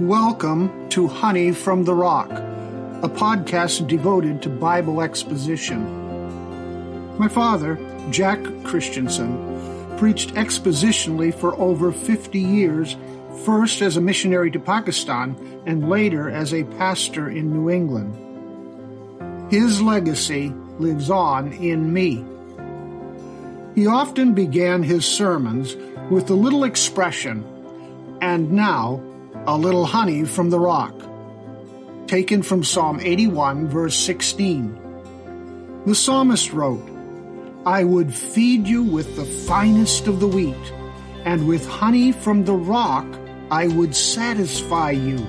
Welcome to Honey from the Rock, a podcast devoted to Bible exposition. My father, Jack Christensen, preached expositionally for over 50 years, first as a missionary to Pakistan and later as a pastor in New England. His legacy lives on in me. He often began his sermons with the little expression, and now a little honey from the rock, taken from Psalm 81, verse 16. The psalmist wrote, I would feed you with the finest of the wheat, and with honey from the rock I would satisfy you.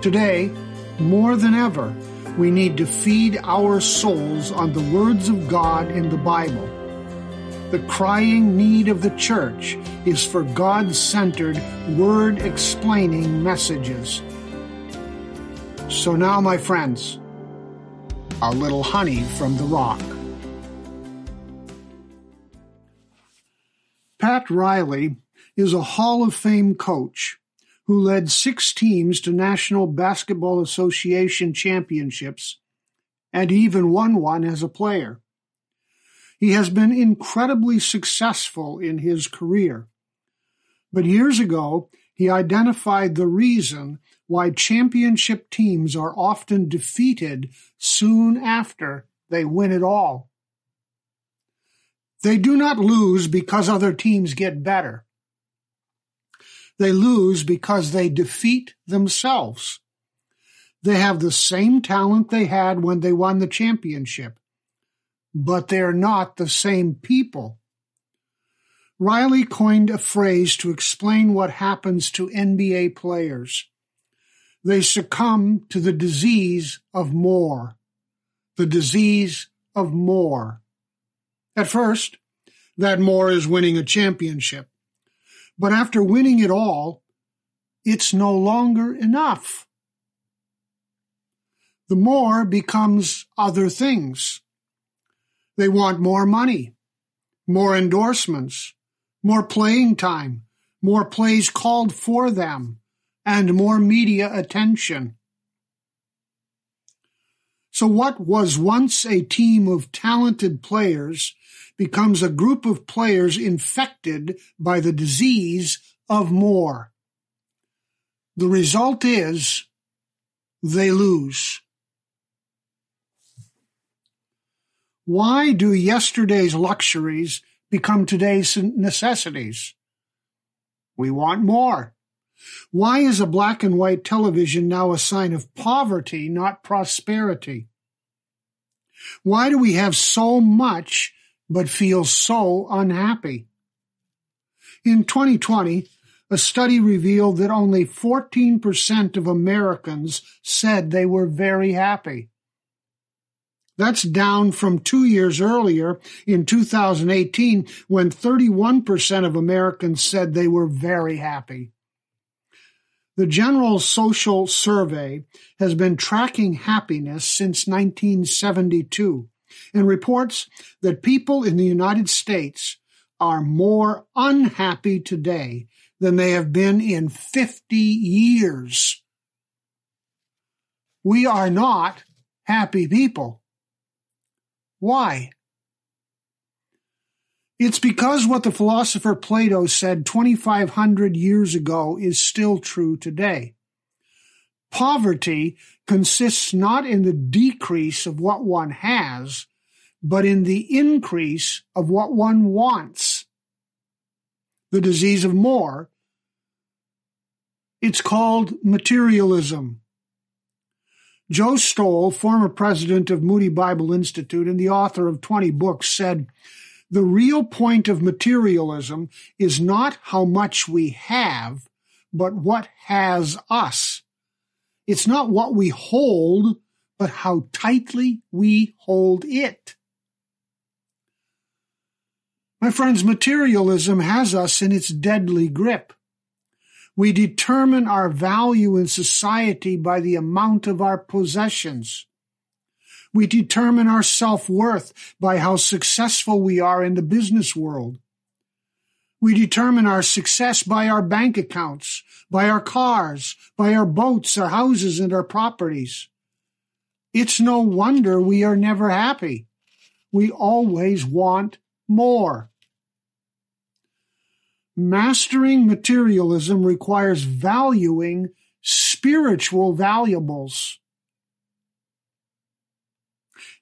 Today, more than ever, we need to feed our souls on the words of God in the Bible the crying need of the church is for God centered, word explaining messages. So now, my friends, a little honey from the rock. Pat Riley is a Hall of Fame coach who led six teams to National Basketball Association championships and even won one as a player. He has been incredibly successful in his career. But years ago, he identified the reason why championship teams are often defeated soon after they win it all. They do not lose because other teams get better. They lose because they defeat themselves. They have the same talent they had when they won the championship but they're not the same people. Riley coined a phrase to explain what happens to NBA players. They succumb to the disease of more. The disease of more. At first, that more is winning a championship. But after winning it all, it's no longer enough. The more becomes other things. They want more money, more endorsements, more playing time, more plays called for them, and more media attention. So what was once a team of talented players becomes a group of players infected by the disease of more. The result is they lose. Why do yesterday's luxuries become today's necessities? We want more. Why is a black and white television now a sign of poverty, not prosperity? Why do we have so much but feel so unhappy? In 2020, a study revealed that only 14% of Americans said they were very happy. That's down from two years earlier in 2018 when 31% of Americans said they were very happy. The General Social Survey has been tracking happiness since 1972 and reports that people in the United States are more unhappy today than they have been in 50 years. We are not happy people. Why? It's because what the philosopher Plato said 2,500 years ago is still true today. Poverty consists not in the decrease of what one has, but in the increase of what one wants. The disease of more. It's called materialism. Joe Stowell, former president of Moody Bible Institute and the author of 20 books, said, The real point of materialism is not how much we have, but what has us. It's not what we hold, but how tightly we hold it. My friends, materialism has us in its deadly grip. We determine our value in society by the amount of our possessions. We determine our self-worth by how successful we are in the business world. We determine our success by our bank accounts, by our cars, by our boats, our houses, and our properties. It's no wonder we are never happy. We always want more. Mastering materialism requires valuing spiritual valuables.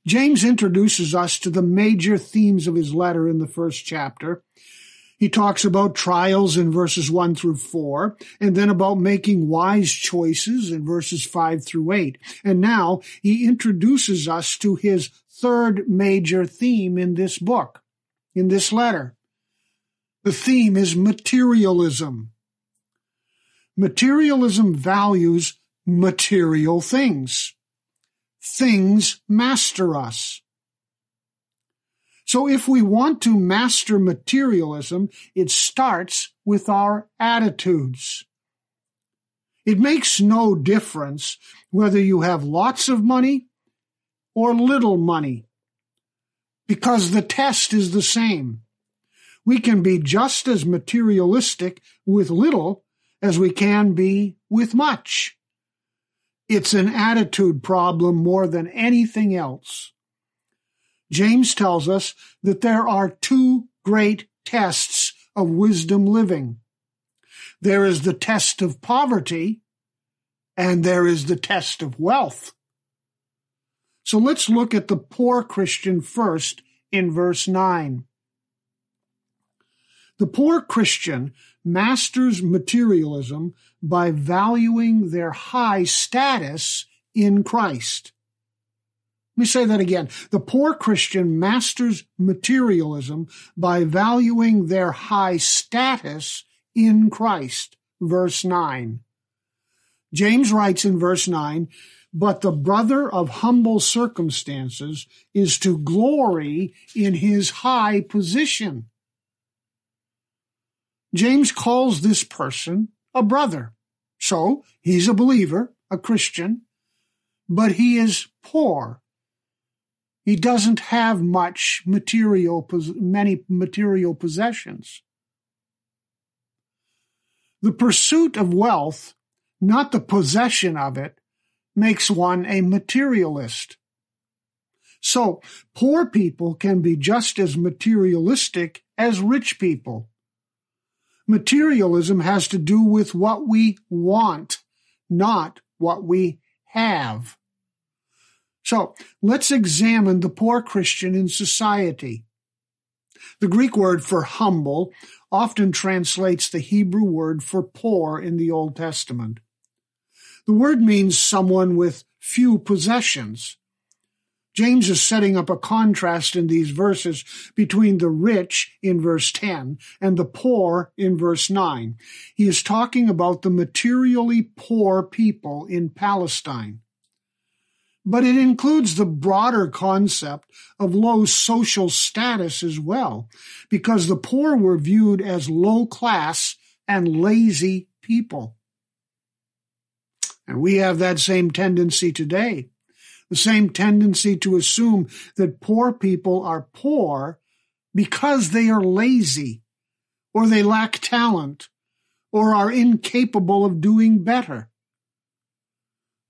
James introduces us to the major themes of his letter in the first chapter. He talks about trials in verses 1 through 4, and then about making wise choices in verses 5 through 8. And now he introduces us to his third major theme in this book, in this letter. The theme is materialism. Materialism values material things. Things master us. So if we want to master materialism, it starts with our attitudes. It makes no difference whether you have lots of money or little money, because the test is the same we can be just as materialistic with little as we can be with much. It's an attitude problem more than anything else. James tells us that there are two great tests of wisdom living. There is the test of poverty and there is the test of wealth. So let's look at the poor Christian first in verse 9. The poor Christian masters materialism by valuing their high status in Christ. Let me say that again. The poor Christian masters materialism by valuing their high status in Christ. Verse 9. James writes in verse 9, but the brother of humble circumstances is to glory in his high position. James calls this person a brother. So he's a believer, a Christian, but he is poor. He doesn't have much material, many material possessions. The pursuit of wealth, not the possession of it, makes one a materialist. So poor people can be just as materialistic as rich people. Materialism has to do with what we want, not what we have. So let's examine the poor Christian in society. The Greek word for humble often translates the Hebrew word for poor in the Old Testament. The word means someone with few possessions, James is setting up a contrast in these verses between the rich in verse 10 and the poor in verse 9. He is talking about the materially poor people in Palestine. But it includes the broader concept of low social status as well, because the poor were viewed as low class and lazy people. And we have that same tendency today the same tendency to assume that poor people are poor because they are lazy or they lack talent or are incapable of doing better.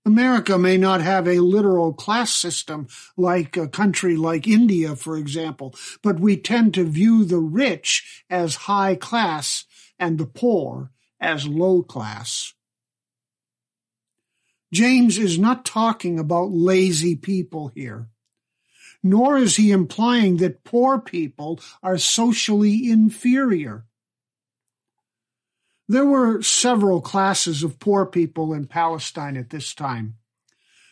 America may not have a literal class system like a country like India, for example, but we tend to view the rich as high class and the poor as low class. James is not talking about lazy people here, nor is he implying that poor people are socially inferior. There were several classes of poor people in Palestine at this time.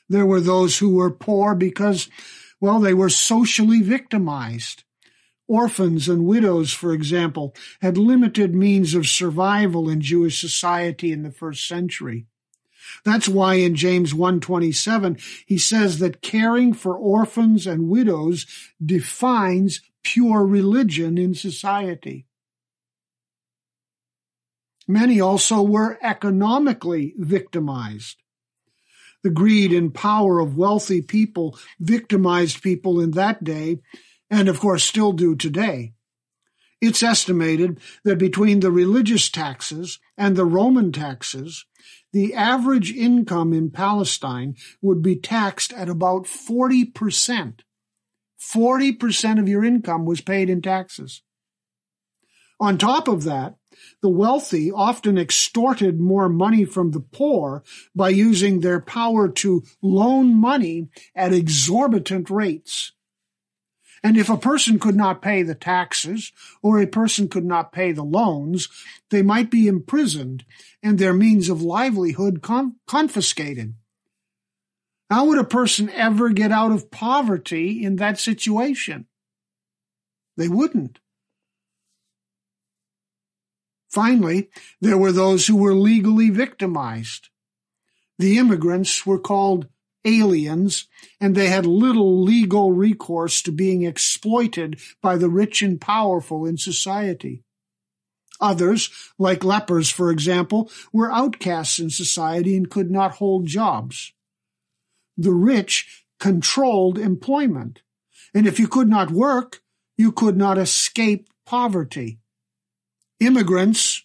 There were those who were poor because, well, they were socially victimized. Orphans and widows, for example, had limited means of survival in Jewish society in the first century. That's why in James 127 he says that caring for orphans and widows defines pure religion in society. Many also were economically victimized. The greed and power of wealthy people victimized people in that day, and of course still do today. It's estimated that between the religious taxes and the Roman taxes, the average income in Palestine would be taxed at about 40%. 40% of your income was paid in taxes. On top of that, the wealthy often extorted more money from the poor by using their power to loan money at exorbitant rates. And if a person could not pay the taxes or a person could not pay the loans, they might be imprisoned and their means of livelihood con- confiscated. How would a person ever get out of poverty in that situation? They wouldn't. Finally, there were those who were legally victimized. The immigrants were called aliens, and they had little legal recourse to being exploited by the rich and powerful in society. Others, like lepers, for example, were outcasts in society and could not hold jobs. The rich controlled employment, and if you could not work, you could not escape poverty. Immigrants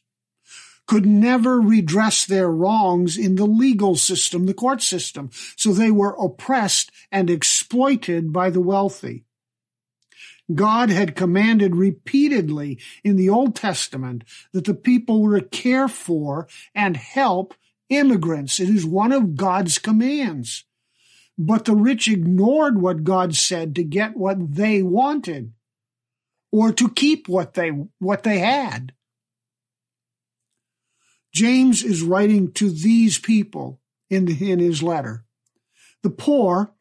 could never redress their wrongs in the legal system, the court system. So they were oppressed and exploited by the wealthy. God had commanded repeatedly in the Old Testament that the people were to care for and help immigrants. It is one of God's commands. But the rich ignored what God said to get what they wanted or to keep what they, what they had. James is writing to these people in, in his letter. The poor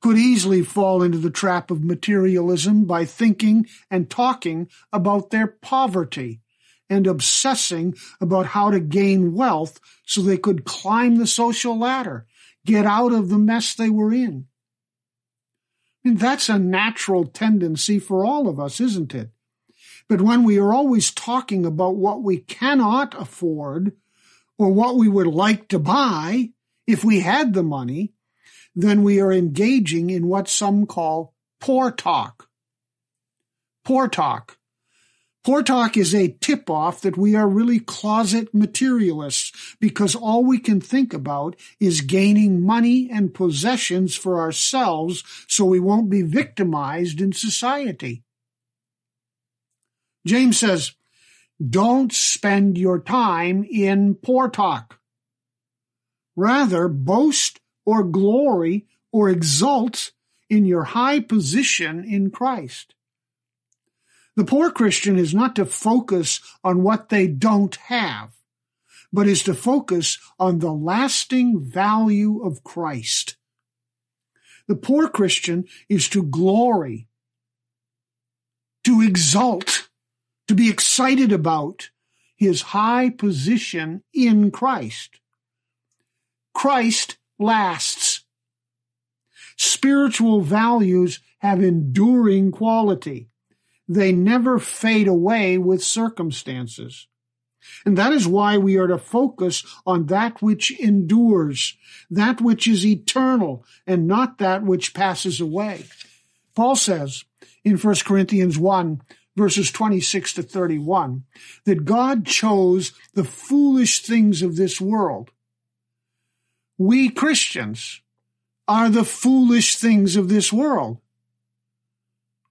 could easily fall into the trap of materialism by thinking and talking about their poverty and obsessing about how to gain wealth so they could climb the social ladder, get out of the mess they were in. I mean, that's a natural tendency for all of us, isn't it? But when we are always talking about what we cannot afford or what we would like to buy if we had the money, then we are engaging in what some call poor talk. Poor talk. Poor talk is a tip off that we are really closet materialists because all we can think about is gaining money and possessions for ourselves so we won't be victimized in society. James says, don't spend your time in poor talk. Rather, boast or glory or exult in your high position in Christ. The poor Christian is not to focus on what they don't have, but is to focus on the lasting value of Christ. The poor Christian is to glory, to exult, to be excited about his high position in Christ. Christ lasts. Spiritual values have enduring quality. They never fade away with circumstances. And that is why we are to focus on that which endures, that which is eternal, and not that which passes away. Paul says in 1 Corinthians 1, verses 26 to 31, that God chose the foolish things of this world. We Christians are the foolish things of this world.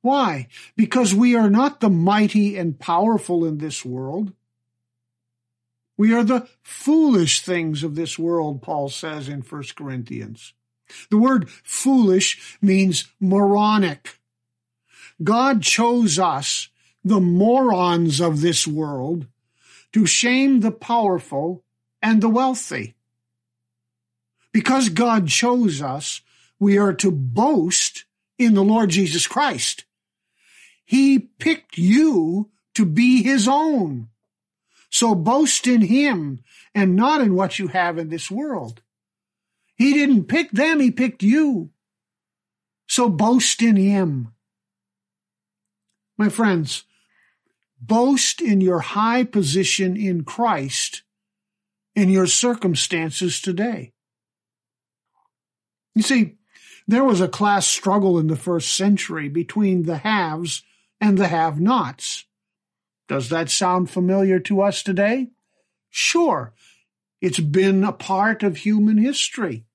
Why? Because we are not the mighty and powerful in this world. We are the foolish things of this world, Paul says in 1 Corinthians. The word foolish means moronic. God chose us the morons of this world to shame the powerful and the wealthy. Because God chose us, we are to boast in the Lord Jesus Christ. He picked you to be his own. So boast in him and not in what you have in this world. He didn't pick them, he picked you. So boast in him. My friends, Boast in your high position in Christ in your circumstances today. You see, there was a class struggle in the first century between the haves and the have nots. Does that sound familiar to us today? Sure, it's been a part of human history.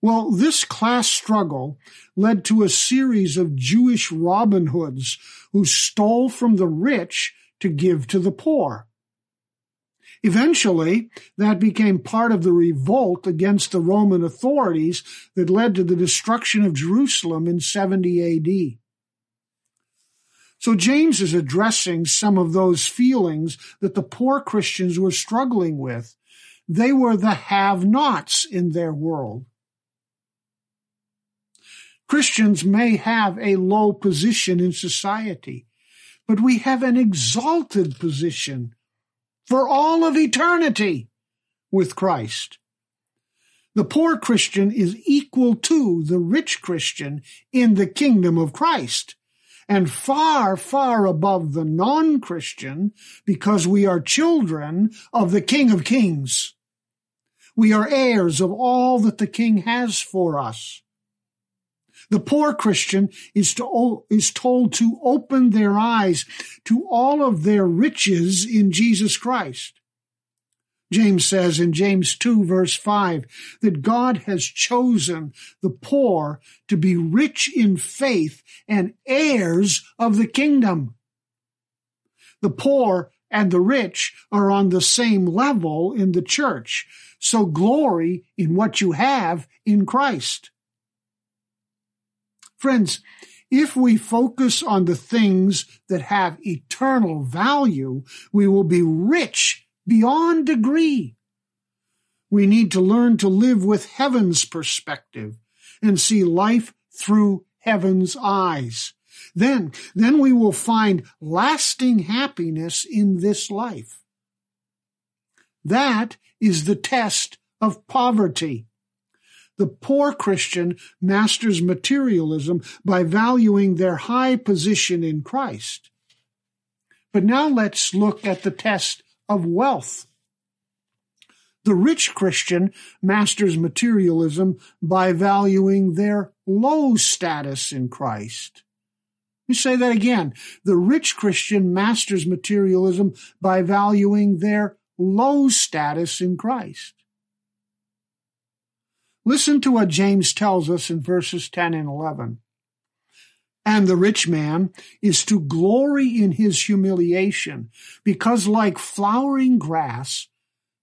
Well, this class struggle led to a series of Jewish Robin Hoods who stole from the rich to give to the poor. Eventually, that became part of the revolt against the Roman authorities that led to the destruction of Jerusalem in 70 AD. So James is addressing some of those feelings that the poor Christians were struggling with. They were the have-nots in their world. Christians may have a low position in society, but we have an exalted position for all of eternity with Christ. The poor Christian is equal to the rich Christian in the kingdom of Christ and far, far above the non-Christian because we are children of the King of Kings. We are heirs of all that the King has for us. The poor Christian is, to, is told to open their eyes to all of their riches in Jesus Christ. James says in James 2 verse 5 that God has chosen the poor to be rich in faith and heirs of the kingdom. The poor and the rich are on the same level in the church. So glory in what you have in Christ. Friends, if we focus on the things that have eternal value, we will be rich beyond degree. We need to learn to live with heaven's perspective and see life through heaven's eyes. Then, then we will find lasting happiness in this life. That is the test of poverty. The poor Christian masters materialism by valuing their high position in Christ. But now let's look at the test of wealth. The rich Christian masters materialism by valuing their low status in Christ. Let me say that again. The rich Christian masters materialism by valuing their low status in Christ. Listen to what James tells us in verses 10 and 11. And the rich man is to glory in his humiliation, because like flowering grass,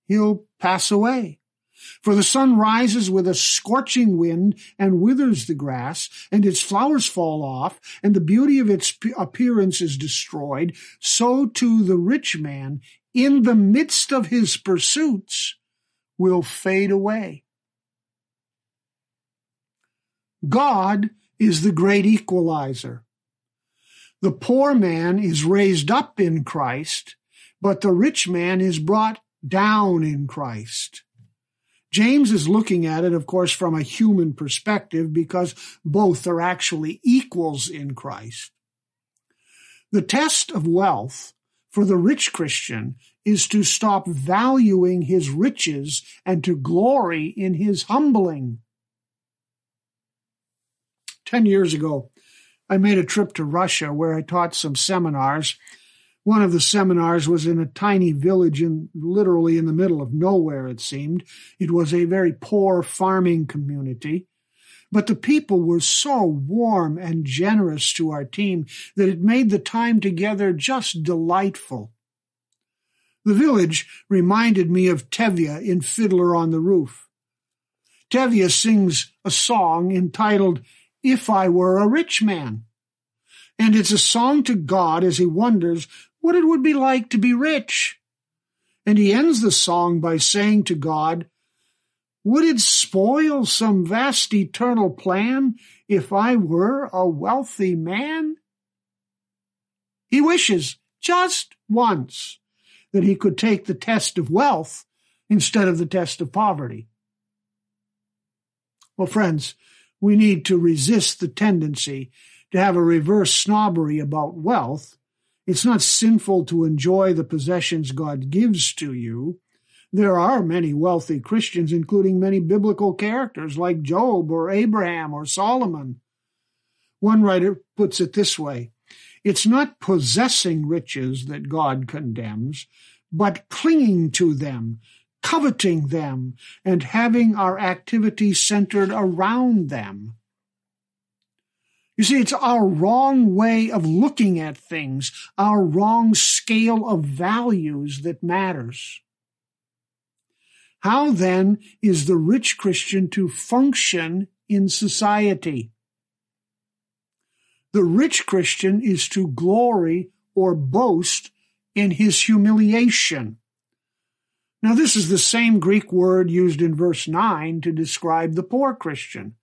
he'll pass away. For the sun rises with a scorching wind and withers the grass, and its flowers fall off, and the beauty of its appearance is destroyed. So too the rich man, in the midst of his pursuits, will fade away. God is the great equalizer. The poor man is raised up in Christ, but the rich man is brought down in Christ. James is looking at it, of course, from a human perspective because both are actually equals in Christ. The test of wealth for the rich Christian is to stop valuing his riches and to glory in his humbling. Ten years ago, I made a trip to Russia where I taught some seminars. One of the seminars was in a tiny village in literally in the middle of nowhere, it seemed. It was a very poor farming community. But the people were so warm and generous to our team that it made the time together just delightful. The village reminded me of Tevye in Fiddler on the Roof. Tevye sings a song entitled if I were a rich man. And it's a song to God as he wonders what it would be like to be rich. And he ends the song by saying to God, Would it spoil some vast eternal plan if I were a wealthy man? He wishes just once that he could take the test of wealth instead of the test of poverty. Well, friends, we need to resist the tendency to have a reverse snobbery about wealth. It's not sinful to enjoy the possessions God gives to you. There are many wealthy Christians, including many biblical characters like Job or Abraham or Solomon. One writer puts it this way It's not possessing riches that God condemns, but clinging to them, coveting them, and having our activity centered around them. You see, it's our wrong way of looking at things, our wrong scale of values that matters. How then is the rich Christian to function in society? The rich Christian is to glory or boast in his humiliation. Now, this is the same Greek word used in verse 9 to describe the poor Christian.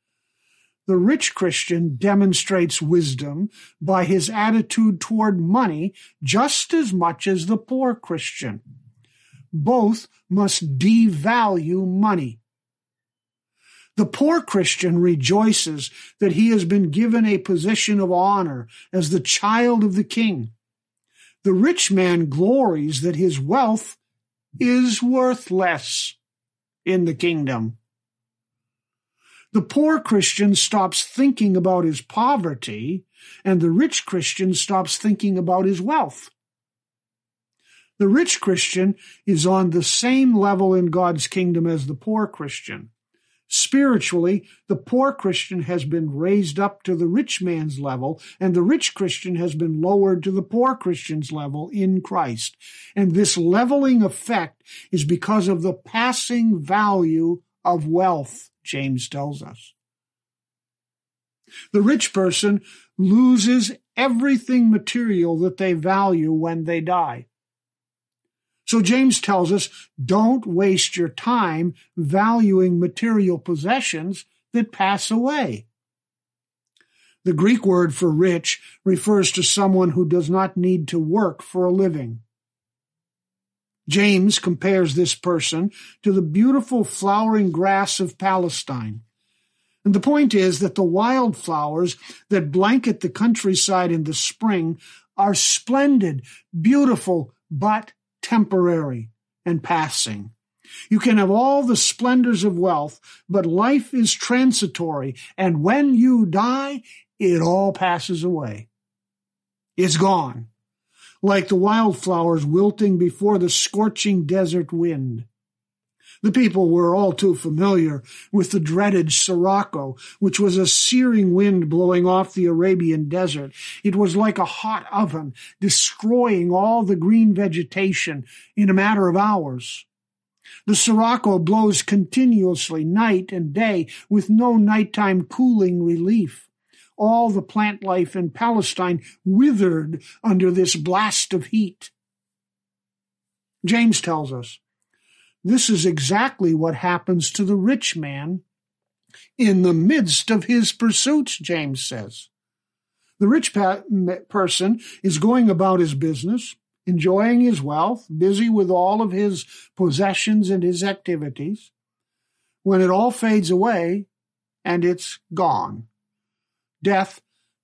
The rich Christian demonstrates wisdom by his attitude toward money just as much as the poor Christian. Both must devalue money. The poor Christian rejoices that he has been given a position of honor as the child of the king. The rich man glories that his wealth is worth less in the kingdom. The poor Christian stops thinking about his poverty, and the rich Christian stops thinking about his wealth. The rich Christian is on the same level in God's kingdom as the poor Christian. Spiritually, the poor Christian has been raised up to the rich man's level, and the rich Christian has been lowered to the poor Christian's level in Christ. And this leveling effect is because of the passing value of wealth. James tells us. The rich person loses everything material that they value when they die. So James tells us don't waste your time valuing material possessions that pass away. The Greek word for rich refers to someone who does not need to work for a living. James compares this person to the beautiful flowering grass of Palestine. And the point is that the wildflowers that blanket the countryside in the spring are splendid, beautiful, but temporary and passing. You can have all the splendors of wealth, but life is transitory, and when you die, it all passes away. It's gone like the wildflowers wilting before the scorching desert wind. The people were all too familiar with the dreaded sirocco, which was a searing wind blowing off the Arabian desert. It was like a hot oven, destroying all the green vegetation in a matter of hours. The sirocco blows continuously night and day with no nighttime cooling relief all the plant life in Palestine withered under this blast of heat. James tells us this is exactly what happens to the rich man in the midst of his pursuits, James says. The rich pa- person is going about his business, enjoying his wealth, busy with all of his possessions and his activities, when it all fades away and it's gone death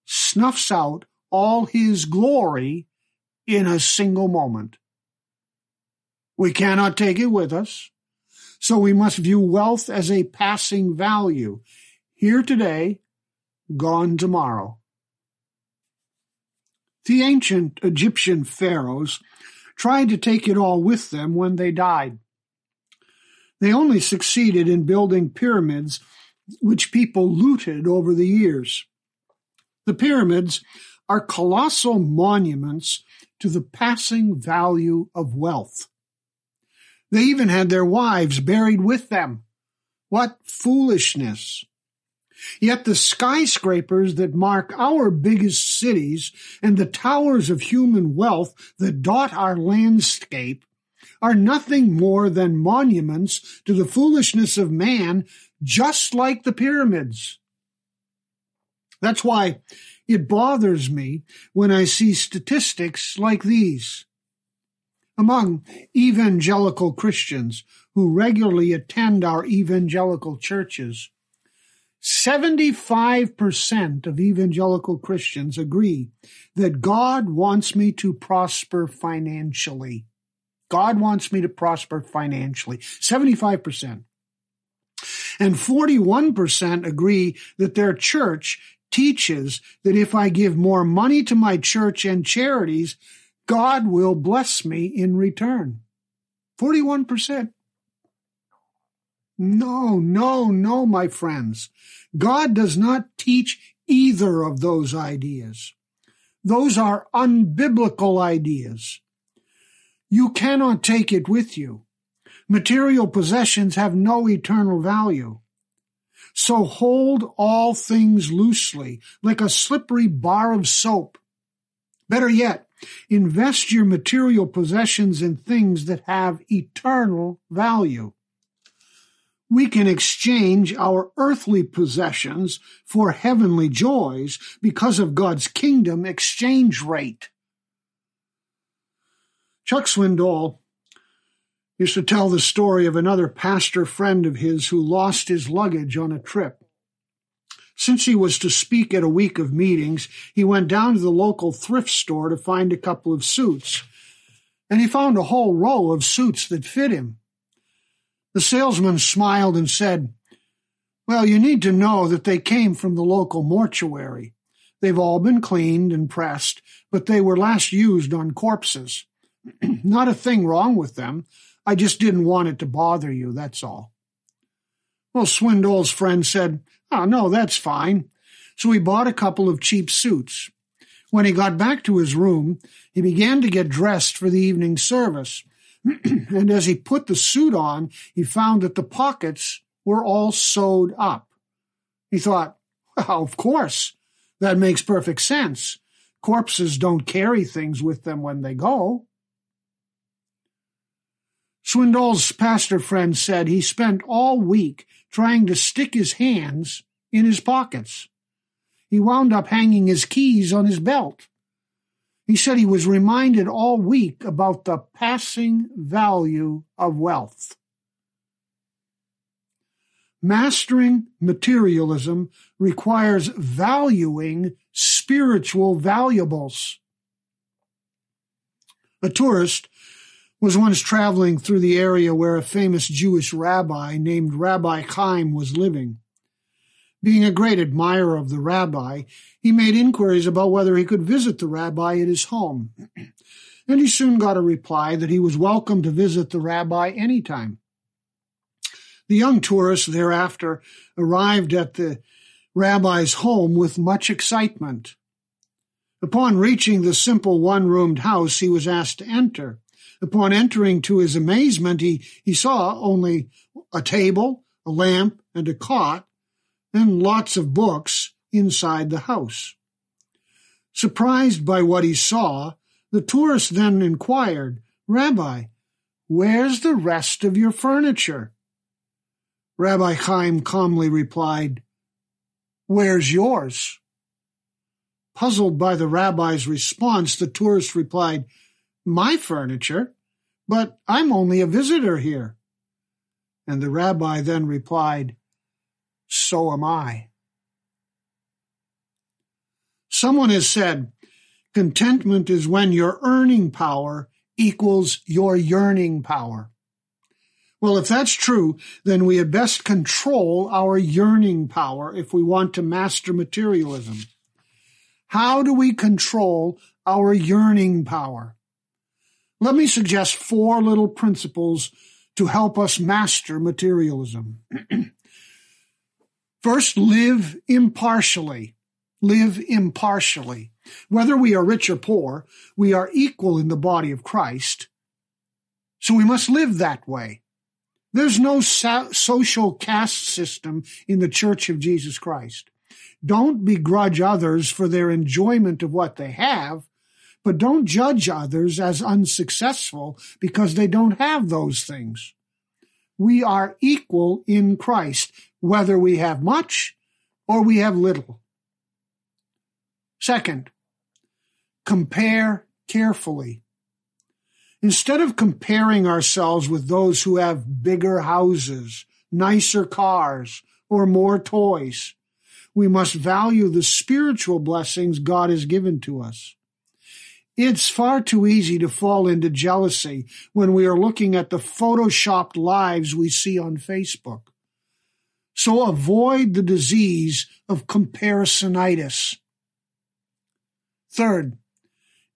snuffs out all his glory in a single moment. We cannot take it with us, so we must view wealth as a passing value, here today, gone tomorrow. The ancient Egyptian pharaohs tried to take it all with them when they died. They only succeeded in building pyramids which people looted over the years. The pyramids are colossal monuments to the passing value of wealth. They even had their wives buried with them. What foolishness! Yet the skyscrapers that mark our biggest cities and the towers of human wealth that dot our landscape are nothing more than monuments to the foolishness of man, just like the pyramids. That's why it bothers me when I see statistics like these. Among evangelical Christians who regularly attend our evangelical churches, 75% of evangelical Christians agree that God wants me to prosper financially. God wants me to prosper financially. 75%. And 41% agree that their church teaches that if I give more money to my church and charities, God will bless me in return. 41%. No, no, no, my friends. God does not teach either of those ideas. Those are unbiblical ideas. You cannot take it with you. Material possessions have no eternal value. So hold all things loosely, like a slippery bar of soap. Better yet, invest your material possessions in things that have eternal value. We can exchange our earthly possessions for heavenly joys because of God's kingdom exchange rate. Chuck Swindoll used to tell the story of another pastor friend of his who lost his luggage on a trip. Since he was to speak at a week of meetings, he went down to the local thrift store to find a couple of suits, and he found a whole row of suits that fit him. The salesman smiled and said, Well, you need to know that they came from the local mortuary. They've all been cleaned and pressed, but they were last used on corpses. Not a thing wrong with them. I just didn't want it to bother you, that's all. Well, Swindoll's friend said, Oh, no, that's fine. So he bought a couple of cheap suits. When he got back to his room, he began to get dressed for the evening service. and as he put the suit on, he found that the pockets were all sewed up. He thought, well, of course, that makes perfect sense. Corpses don't carry things with them when they go. Swindoll's pastor friend said he spent all week trying to stick his hands in his pockets. He wound up hanging his keys on his belt. He said he was reminded all week about the passing value of wealth. Mastering materialism requires valuing spiritual valuables. A tourist was once traveling through the area where a famous Jewish rabbi named Rabbi Chaim was living. Being a great admirer of the rabbi, he made inquiries about whether he could visit the rabbi at his home. and he soon got a reply that he was welcome to visit the rabbi any time. The young tourist thereafter arrived at the rabbi's home with much excitement. Upon reaching the simple one roomed house, he was asked to enter. Upon entering to his amazement, he, he saw only a table, a lamp, and a cot, and lots of books inside the house. Surprised by what he saw, the tourist then inquired, Rabbi, where's the rest of your furniture? Rabbi Chaim calmly replied, Where's yours? Puzzled by the rabbi's response, the tourist replied, my furniture, but I'm only a visitor here. And the rabbi then replied, So am I. Someone has said, contentment is when your earning power equals your yearning power. Well, if that's true, then we had best control our yearning power if we want to master materialism. How do we control our yearning power? Let me suggest four little principles to help us master materialism. First, live impartially. Live impartially. Whether we are rich or poor, we are equal in the body of Christ. So we must live that way. There's no so- social caste system in the Church of Jesus Christ. Don't begrudge others for their enjoyment of what they have, but don't judge others as unsuccessful because they don't have those things. We are equal in Christ, whether we have much or we have little. Second, compare carefully. Instead of comparing ourselves with those who have bigger houses, nicer cars, or more toys, we must value the spiritual blessings God has given to us. It's far too easy to fall into jealousy when we are looking at the photoshopped lives we see on Facebook. So avoid the disease of comparisonitis. Third,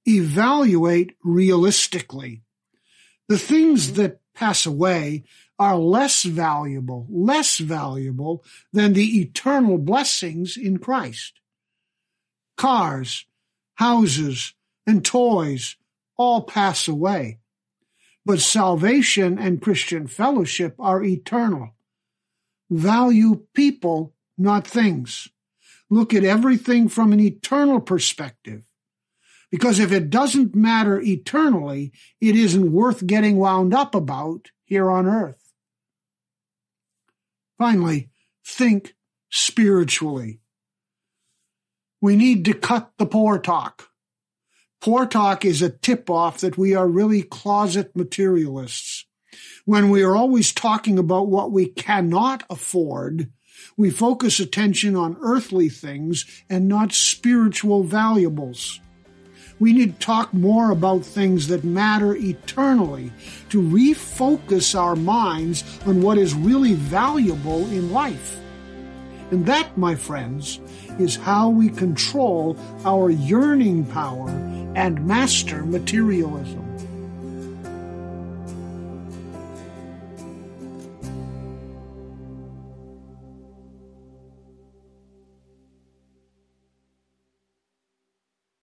evaluate realistically. The things that pass away are less valuable, less valuable than the eternal blessings in Christ. Cars, houses, and toys all pass away. But salvation and Christian fellowship are eternal. Value people, not things. Look at everything from an eternal perspective. Because if it doesn't matter eternally, it isn't worth getting wound up about here on earth. Finally, think spiritually. We need to cut the poor talk. Poor talk is a tip off that we are really closet materialists. When we are always talking about what we cannot afford, we focus attention on earthly things and not spiritual valuables. We need to talk more about things that matter eternally to refocus our minds on what is really valuable in life. And that, my friends, is how we control our yearning power and master materialism.